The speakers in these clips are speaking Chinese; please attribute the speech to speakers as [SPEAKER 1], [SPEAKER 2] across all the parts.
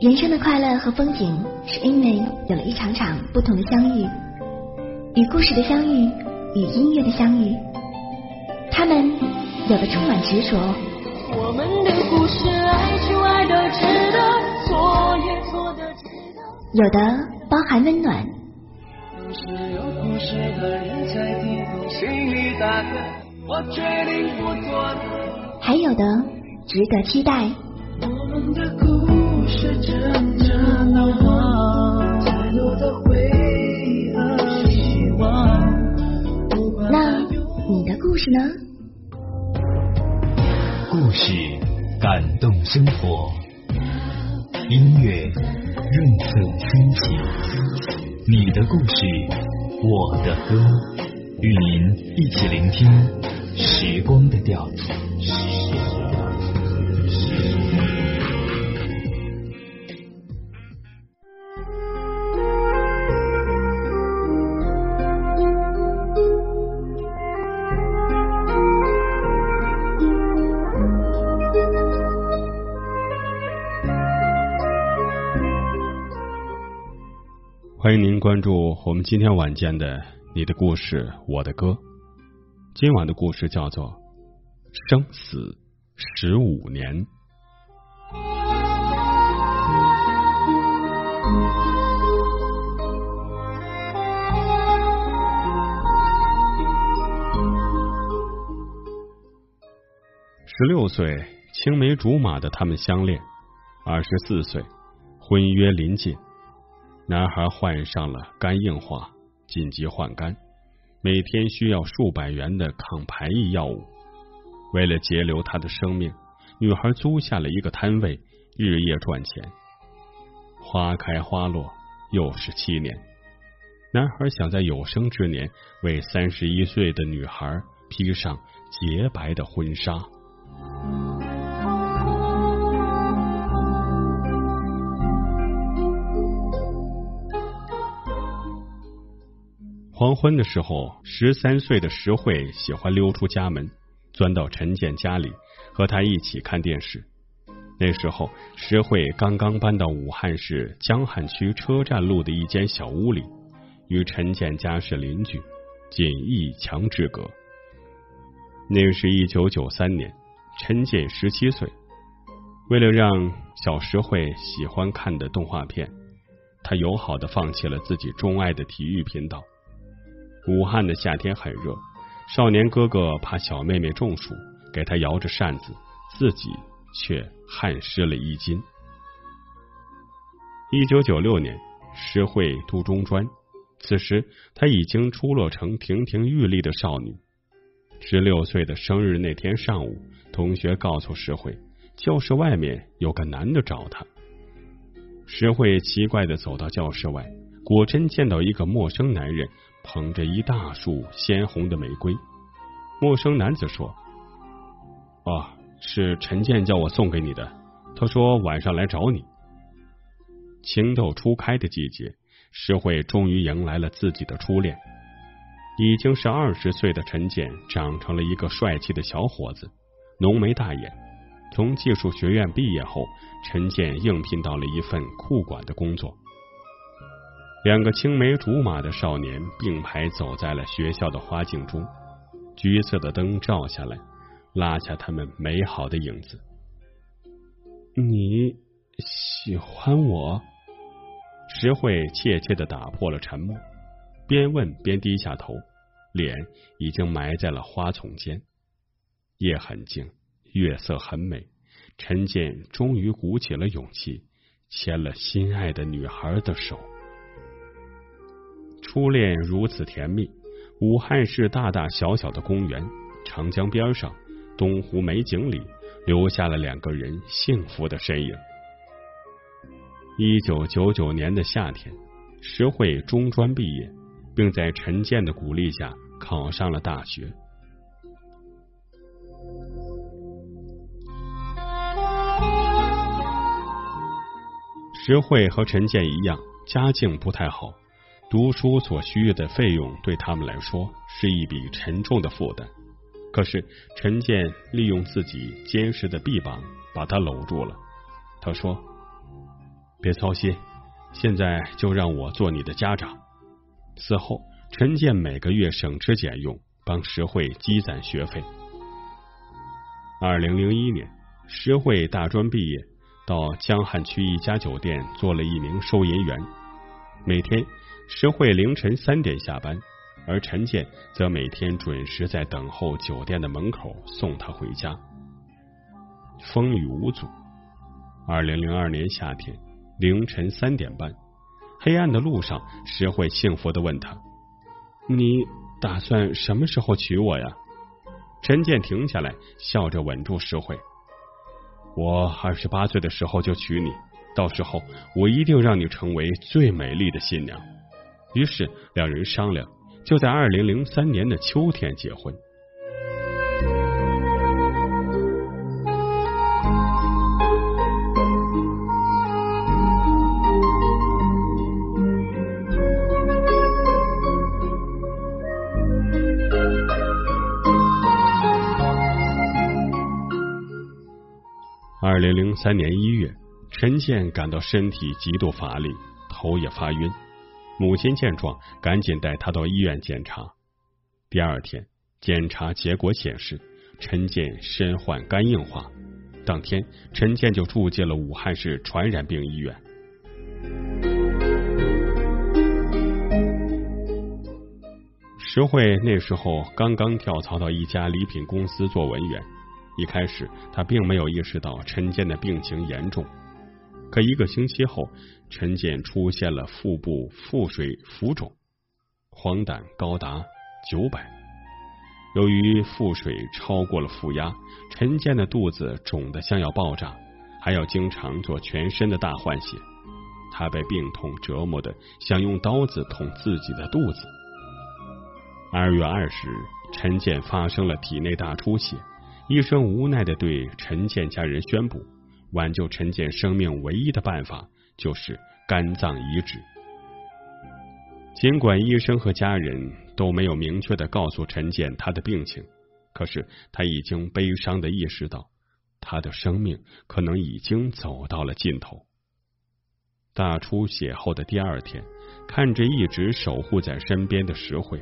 [SPEAKER 1] 人生的快乐和风景，是因为有了一场场不同的相遇，与故事的相遇，与音乐的相遇。他们有的充满执着，
[SPEAKER 2] 我们的故事，爱就爱的值得，错也错的值得。
[SPEAKER 1] 有的包含温暖，
[SPEAKER 2] 都是有故事的人才心里我决定不做了。
[SPEAKER 1] 还有的值得期待。
[SPEAKER 2] 我们的故事真正，的回忆和希望。不管
[SPEAKER 1] 那你的故事呢？
[SPEAKER 3] 故事感动生活，音乐润色心情。你的故事，我的歌，与您一起聆听时光的调子。
[SPEAKER 4] 欢迎您关注我们今天晚间的《你的故事，我的歌》。今晚的故事叫做《生死十五年》。十六岁，青梅竹马的他们相恋；二十四岁，婚约临近。男孩患上了肝硬化，紧急换肝，每天需要数百元的抗排异药物。为了节留他的生命，女孩租下了一个摊位，日夜赚钱。花开花落，又是七年。男孩想在有生之年为三十一岁的女孩披上洁白的婚纱。黄昏的时候，十三岁的石慧喜欢溜出家门，钻到陈建家里，和他一起看电视。那时候，石慧刚刚搬到武汉市江汉区车站路的一间小屋里，与陈建家是邻居，仅一墙之隔。那是一九九三年，陈建十七岁。为了让小石慧喜欢看的动画片，他友好的放弃了自己钟爱的体育频道。武汉的夏天很热，少年哥哥怕小妹妹中暑，给他摇着扇子，自己却汗湿了衣襟。一九九六年，石慧读中专，此时她已经出落成亭亭玉立的少女。十六岁的生日那天上午，同学告诉石慧，教室外面有个男的找她。石慧奇怪的走到教室外，果真见到一个陌生男人。捧着一大束鲜红的玫瑰，陌生男子说：“啊，是陈建叫我送给你的。他说晚上来找你。”情窦初开的季节，石慧终于迎来了自己的初恋。已经是二十岁的陈建，长成了一个帅气的小伙子，浓眉大眼。从技术学院毕业后，陈建应聘到了一份库管的工作。两个青梅竹马的少年并排走在了学校的花径中，橘色的灯照下来，拉下他们美好的影子。你喜欢我？石慧怯怯的打破了沉默，边问边低下头，脸已经埋在了花丛间。夜很静，月色很美，陈建终于鼓起了勇气，牵了心爱的女孩的手。初恋如此甜蜜，武汉市大大小小的公园、长江边上、东湖美景里，留下了两个人幸福的身影。一九九九年的夏天，石慧中专毕业，并在陈建的鼓励下考上了大学。石慧和陈建一样，家境不太好。读书所需的费用对他们来说是一笔沉重的负担，可是陈建利用自己坚实的臂膀把他搂住了。他说：“别操心，现在就让我做你的家长。此后，陈建每个月省吃俭用，帮石慧积攒学费。二零零一年，石慧大专毕业，到江汉区一家酒店做了一名收银员。每天，石慧凌晨三点下班，而陈建则每天准时在等候酒店的门口送她回家。风雨无阻。二零零二年夏天凌晨三点半，黑暗的路上，石慧幸福的问他：“你打算什么时候娶我呀？”陈建停下来，笑着吻住石慧：“我二十八岁的时候就娶你，到时候我一定让你成为最美丽的新娘。”于是两人商量，就在二零零三年的秋天结婚。二零零三年一月，陈建感到身体极度乏力，头也发晕。母亲见状，赶紧带他到医院检查。第二天，检查结果显示陈建身患肝硬化。当天，陈建就住进了武汉市传染病医院。石慧那时候刚刚跳槽到一家礼品公司做文员。一开始，他并没有意识到陈建的病情严重。可一个星期后，陈建出现了腹部腹水浮肿，黄疸高达九百。由于腹水超过了负压，陈建的肚子肿得像要爆炸，还要经常做全身的大换血。他被病痛折磨的想用刀子捅自己的肚子。二月二十日，陈建发生了体内大出血。医生无奈的对陈建家人宣布，挽救陈建生命唯一的办法就是肝脏移植。尽管医生和家人都没有明确的告诉陈建他的病情，可是他已经悲伤的意识到，他的生命可能已经走到了尽头。大出血后的第二天，看着一直守护在身边的石慧，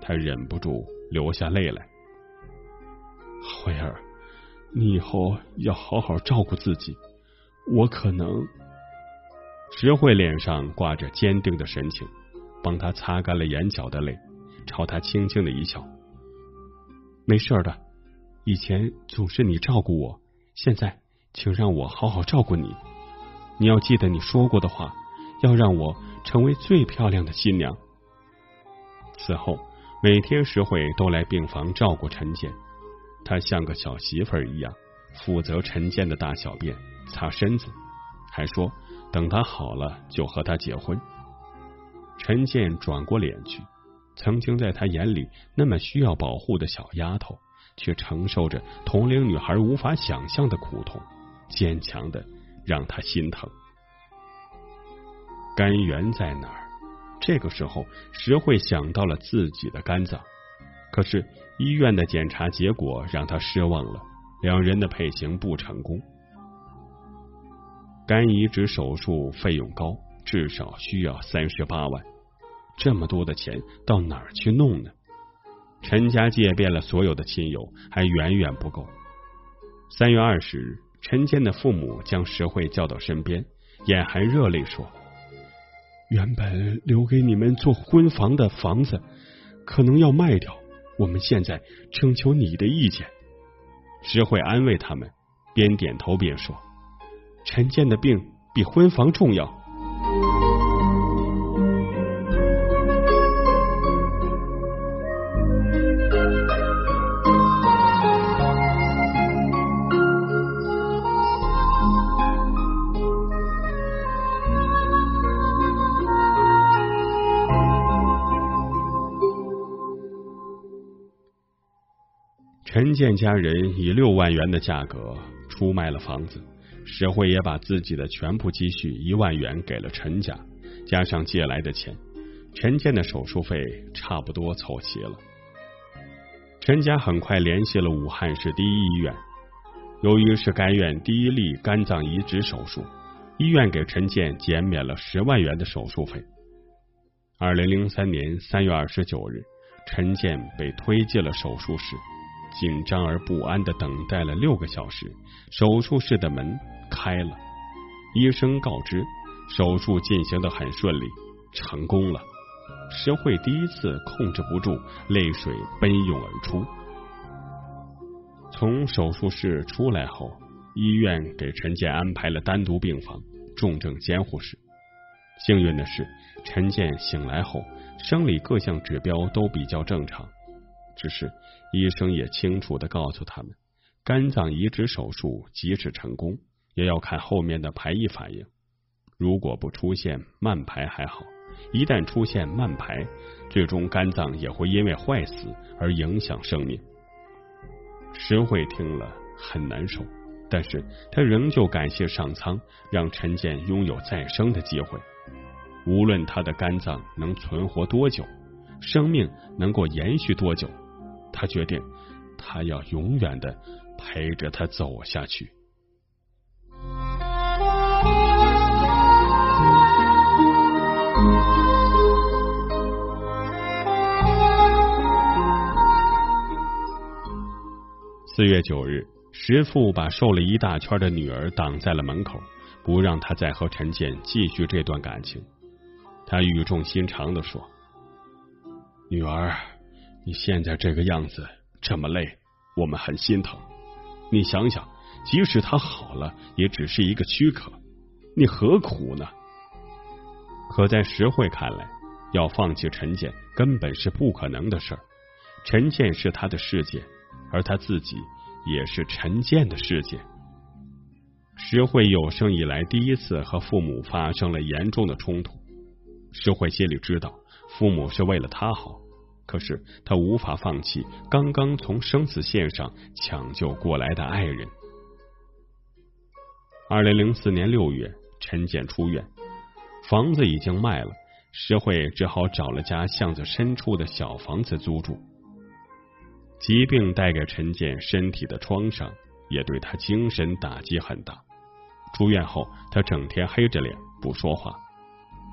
[SPEAKER 4] 他忍不住流下泪来。慧儿，你以后要好好照顾自己。我可能……石慧脸上挂着坚定的神情，帮他擦干了眼角的泪，朝他轻轻的一笑：“没事的，以前总是你照顾我，现在请让我好好照顾你。你要记得你说过的话，要让我成为最漂亮的新娘。”此后，每天石慧都来病房照顾陈建。她像个小媳妇儿一样，负责陈建的大小便、擦身子，还说等他好了就和他结婚。陈建转过脸去，曾经在他眼里那么需要保护的小丫头，却承受着同龄女孩无法想象的苦痛，坚强的让他心疼。肝源在哪儿？这个时候，石慧想到了自己的肝脏。可是医院的检查结果让他失望了，两人的配型不成功。肝移植手术费用高，至少需要三十八万，这么多的钱到哪儿去弄呢？陈家借遍了所有的亲友，还远远不够。三月二十日，陈坚的父母将石慧叫到身边，眼含热泪说：“原本留给你们做婚房的房子，可能要卖掉。”我们现在征求你的意见。石慧安慰他们，边点头边说：“陈建的病比婚房重要。”陈建家人以六万元的价格出卖了房子，石慧也把自己的全部积蓄一万元给了陈家，加上借来的钱，陈建的手术费差不多凑齐了。陈家很快联系了武汉市第一医院，由于是该院第一例肝脏移植手术，医院给陈建减免了十万元的手术费。二零零三年三月二十九日，陈建被推进了手术室，紧张而不安的等待了六个小时。手术室的门开了，医生告知手术进行的很顺利，成功了。石慧第一次控制不住，泪水奔涌而出。从手术室出来后，医院给陈建安排了单独病房、重症监护室。幸运的是，陈建醒来后，生理各项指标都比较正常。只是医生也清楚的告诉他们，肝脏移植手术即使成功，也要看后面的排异反应。如果不出现慢排还好，一旦出现慢排，最终肝脏也会因为坏死而影响生命。石慧听了很难受，但是他仍旧感谢上苍，让陈建拥有再生的机会。无论他的肝脏能存活多久，生命能够延续多久，他决定，他要永远的陪着他走下去。四月九日，石父把瘦了一大圈的女儿挡在了门口，不让他再和陈建继续这段感情。他语重心长的说：“女儿，你现在这个样子，这么累，我们很心疼。你想想，即使他好了，也只是一个躯壳，你何苦呢？”可在石慧看来，要放弃陈建根本是不可能的事儿。陈建是他的世界。而他自己也是陈建的世界。石慧有生以来第一次和父母发生了严重的冲突。石慧心里知道，父母是为了他好，可是他无法放弃刚刚从生死线上抢救过来的爱人。二零零四年六月，陈建出院，房子已经卖了，石慧只好找了家巷子深处的小房子租住。疾病带给陈建身体的创伤，也对他精神打击很大。出院后，他整天黑着脸不说话。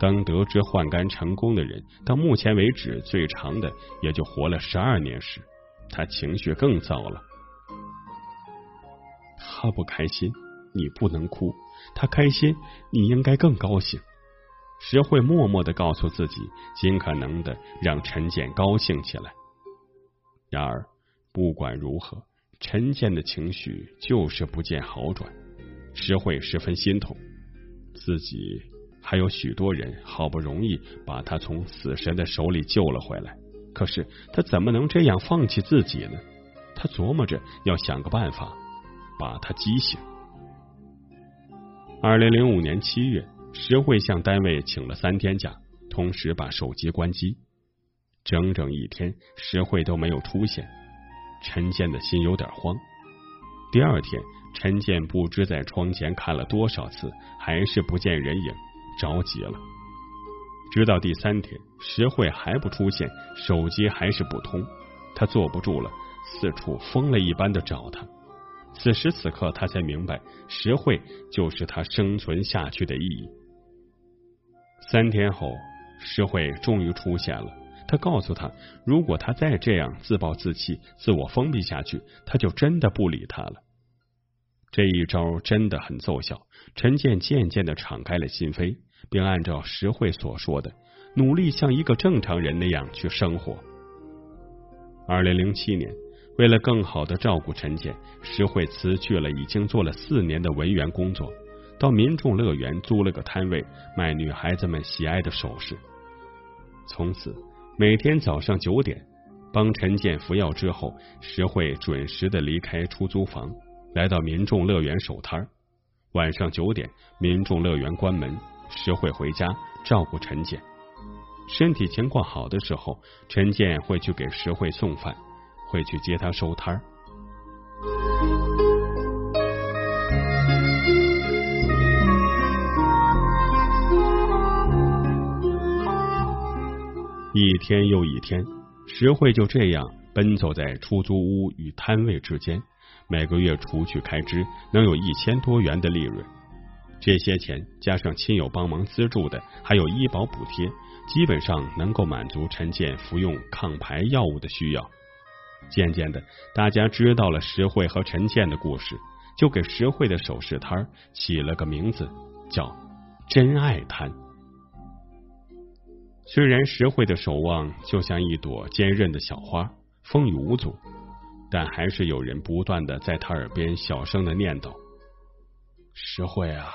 [SPEAKER 4] 当得知换肝成功的人到目前为止最长的也就活了十二年时，他情绪更糟了。他不开心，你不能哭；他开心，你应该更高兴。石慧默默的告诉自己，尽可能的让陈建高兴起来。然而。不管如何，陈建的情绪就是不见好转。石慧十分心痛，自己还有许多人好不容易把他从死神的手里救了回来，可是他怎么能这样放弃自己呢？他琢磨着要想个办法把他激醒。二零零五年七月，石慧向单位请了三天假，同时把手机关机，整整一天，石慧都没有出现。陈建的心有点慌。第二天，陈建不知在窗前看了多少次，还是不见人影，着急了。直到第三天，石慧还不出现，手机还是不通，他坐不住了，四处疯了一般的找他。此时此刻，他才明白，石慧就是他生存下去的意义。三天后，石慧终于出现了。他告诉他，如果他再这样自暴自弃、自我封闭下去，他就真的不理他了。这一招真的很奏效，陈建渐渐的敞开了心扉，并按照石慧所说的，努力像一个正常人那样去生活。二零零七年，为了更好的照顾陈建，石慧辞去了已经做了四年的文员工作，到民众乐园租了个摊位，卖女孩子们喜爱的首饰。从此。每天早上九点，帮陈建服药之后，石慧准时的离开出租房，来到民众乐园守摊儿。晚上九点，民众乐园关门，石慧回家照顾陈建。身体情况好的时候，陈建会去给石慧送饭，会去接他收摊儿。一天又一天，石慧就这样奔走在出租屋与摊位之间，每个月除去开支，能有一千多元的利润。这些钱加上亲友帮忙资助的，还有医保补贴，基本上能够满足陈建服用抗排药物的需要。渐渐的，大家知道了石慧和陈建的故事，就给石慧的首饰摊起了个名字，叫“真爱摊”。虽然石慧的守望就像一朵坚韧的小花，风雨无阻，但还是有人不断的在他耳边小声的念叨：“石慧啊，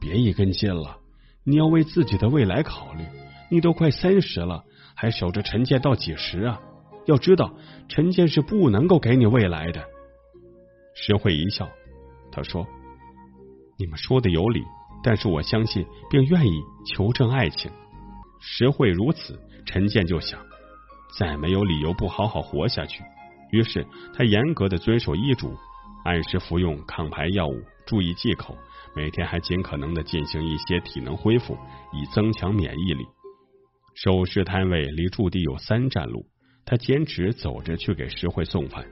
[SPEAKER 4] 别一根筋了，你要为自己的未来考虑。你都快三十了，还守着陈建到几时啊？要知道，陈建是不能够给你未来的。”石慧一笑，他说：“你们说的有理，但是我相信并愿意求证爱情。”石慧如此，陈建就想再没有理由不好好活下去。于是他严格的遵守医嘱，按时服用抗排药物，注意忌口，每天还尽可能的进行一些体能恢复，以增强免疫力。首饰摊位离驻地有三站路，他坚持走着去给石慧送饭。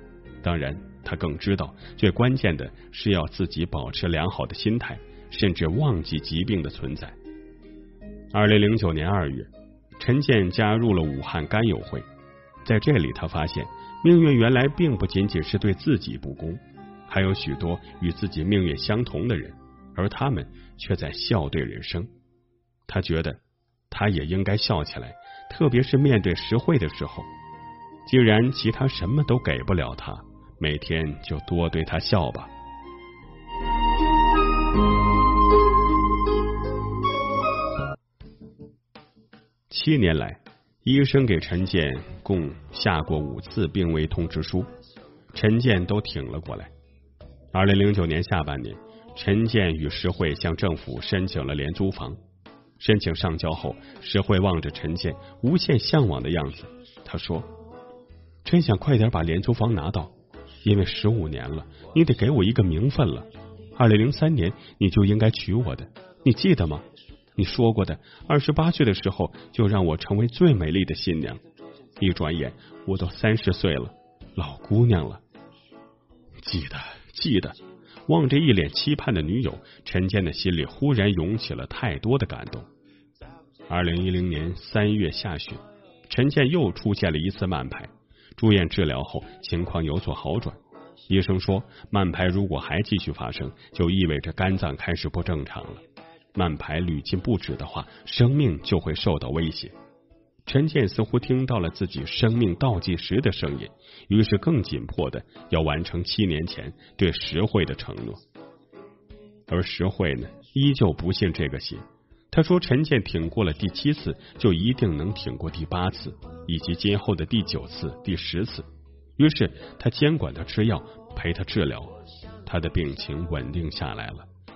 [SPEAKER 4] 当然，他更知道最关键的是要自己保持良好的心态，甚至忘记疾病的存在。二零零九年二月，陈建加入了武汉肝友会。在这里，他发现命运原来并不仅仅是对自己不公，还有许多与自己命运相同的人，而他们却在笑对人生。他觉得他也应该笑起来，特别是面对实惠的时候。既然其他什么都给不了他，每天就多对他笑吧。七年来，医生给陈建共下过五次病危通知书，陈建都挺了过来。二零零九年下半年，陈建与石慧向政府申请了廉租房。申请上交后，石慧望着陈建无限向往的样子，他说：“真想快点把廉租房拿到，因为十五年了，你得给我一个名分了。二零零三年你就应该娶我的，你记得吗？”你说过的，二十八岁的时候就让我成为最美丽的新娘。一转眼，我都三十岁了，老姑娘了。记得，记得。望着一脸期盼的女友，陈建的心里忽然涌起了太多的感动。二零一零年三月下旬，陈建又出现了一次慢排，住院治疗后情况有所好转。医生说，慢排如果还继续发生，就意味着肝脏开始不正常了。慢排屡禁不止的话，生命就会受到威胁。陈建似乎听到了自己生命倒计时的声音，于是更紧迫的要完成七年前对石慧的承诺。而石慧呢，依旧不信这个邪。他说：“陈建挺过了第七次，就一定能挺过第八次，以及今后的第九次、第十次。”于是他监管他吃药，陪他治疗，他的病情稳定下来了。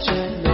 [SPEAKER 2] 时间美好，与你。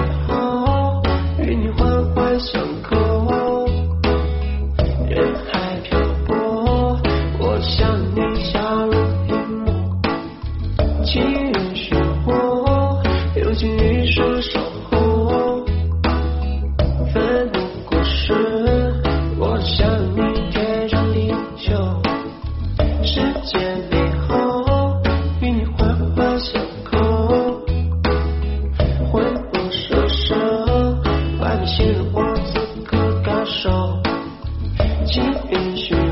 [SPEAKER 2] championship.